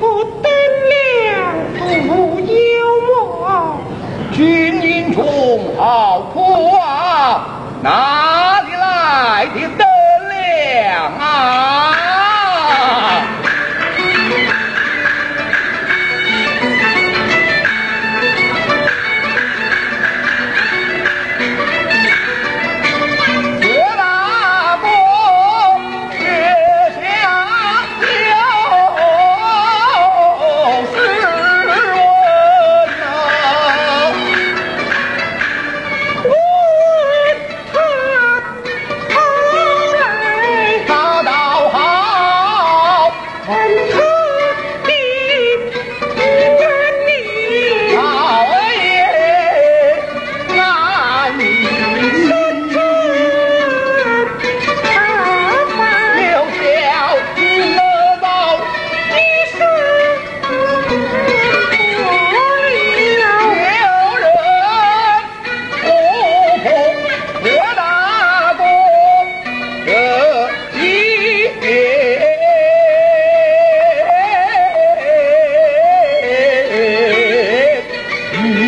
不得了，不由我，军营中好苦啊！哪里来的得了啊？